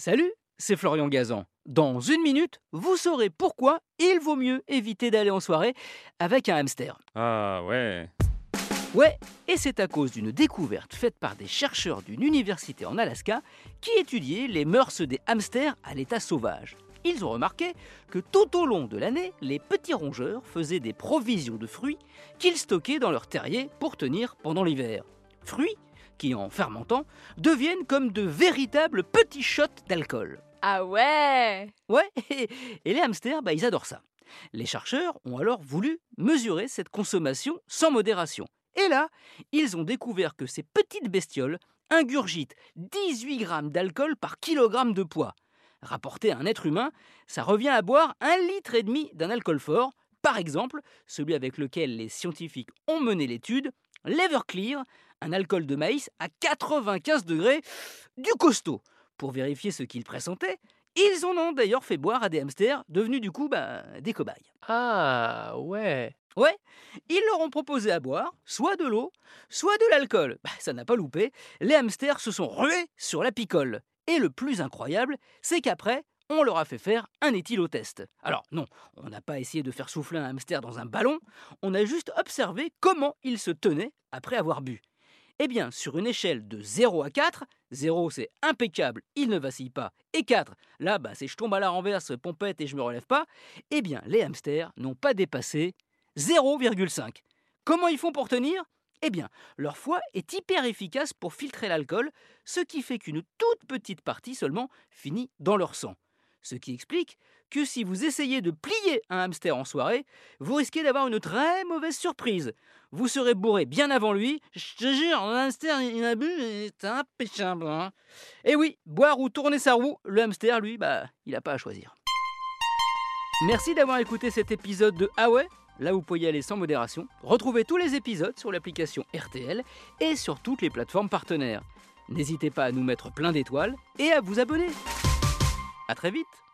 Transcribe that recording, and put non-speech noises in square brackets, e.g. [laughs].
Salut, c'est Florian Gazan. Dans une minute, vous saurez pourquoi il vaut mieux éviter d'aller en soirée avec un hamster. Ah ouais. Ouais, et c'est à cause d'une découverte faite par des chercheurs d'une université en Alaska qui étudiaient les mœurs des hamsters à l'état sauvage. Ils ont remarqué que tout au long de l'année, les petits rongeurs faisaient des provisions de fruits qu'ils stockaient dans leur terrier pour tenir pendant l'hiver. Fruits qui, en fermentant, deviennent comme de véritables petits shots d'alcool. Ah ouais Ouais, [laughs] et les hamsters, bah, ils adorent ça. Les chercheurs ont alors voulu mesurer cette consommation sans modération. Et là, ils ont découvert que ces petites bestioles ingurgitent 18 grammes d'alcool par kilogramme de poids. Rapporté à un être humain, ça revient à boire un litre et demi d'un alcool fort, par exemple celui avec lequel les scientifiques ont mené l'étude, l'Everclear, un alcool de maïs à 95 degrés, du costaud. Pour vérifier ce qu'ils pressentaient, ils en ont d'ailleurs fait boire à des hamsters, devenus du coup bah, des cobayes. Ah ouais. Ouais, ils leur ont proposé à boire soit de l'eau, soit de l'alcool. Bah, ça n'a pas loupé, les hamsters se sont rués sur la picole. Et le plus incroyable, c'est qu'après, on leur a fait faire un éthylotest. Alors non, on n'a pas essayé de faire souffler un hamster dans un ballon, on a juste observé comment il se tenait après avoir bu. Eh bien, sur une échelle de 0 à 4, 0 c'est impeccable, il ne vacille pas, et 4, là bah, c'est je tombe à la renverse, pompette et je me relève pas, eh bien les hamsters n'ont pas dépassé 0,5. Comment ils font pour tenir? Eh bien, leur foie est hyper efficace pour filtrer l'alcool, ce qui fait qu'une toute petite partie seulement finit dans leur sang. Ce qui explique que si vous essayez de plier un hamster en soirée, vous risquez d'avoir une très mauvaise surprise. Vous serez bourré bien avant lui. Je te jure, un hamster, il a bu, c'est impéchable. Hein. Et oui, boire ou tourner sa roue, le hamster, lui, bah, il n'a pas à choisir. Merci d'avoir écouté cet épisode de Ah ouais Là, vous pouvez y aller sans modération. Retrouvez tous les épisodes sur l'application RTL et sur toutes les plateformes partenaires. N'hésitez pas à nous mettre plein d'étoiles et à vous abonner. À très vite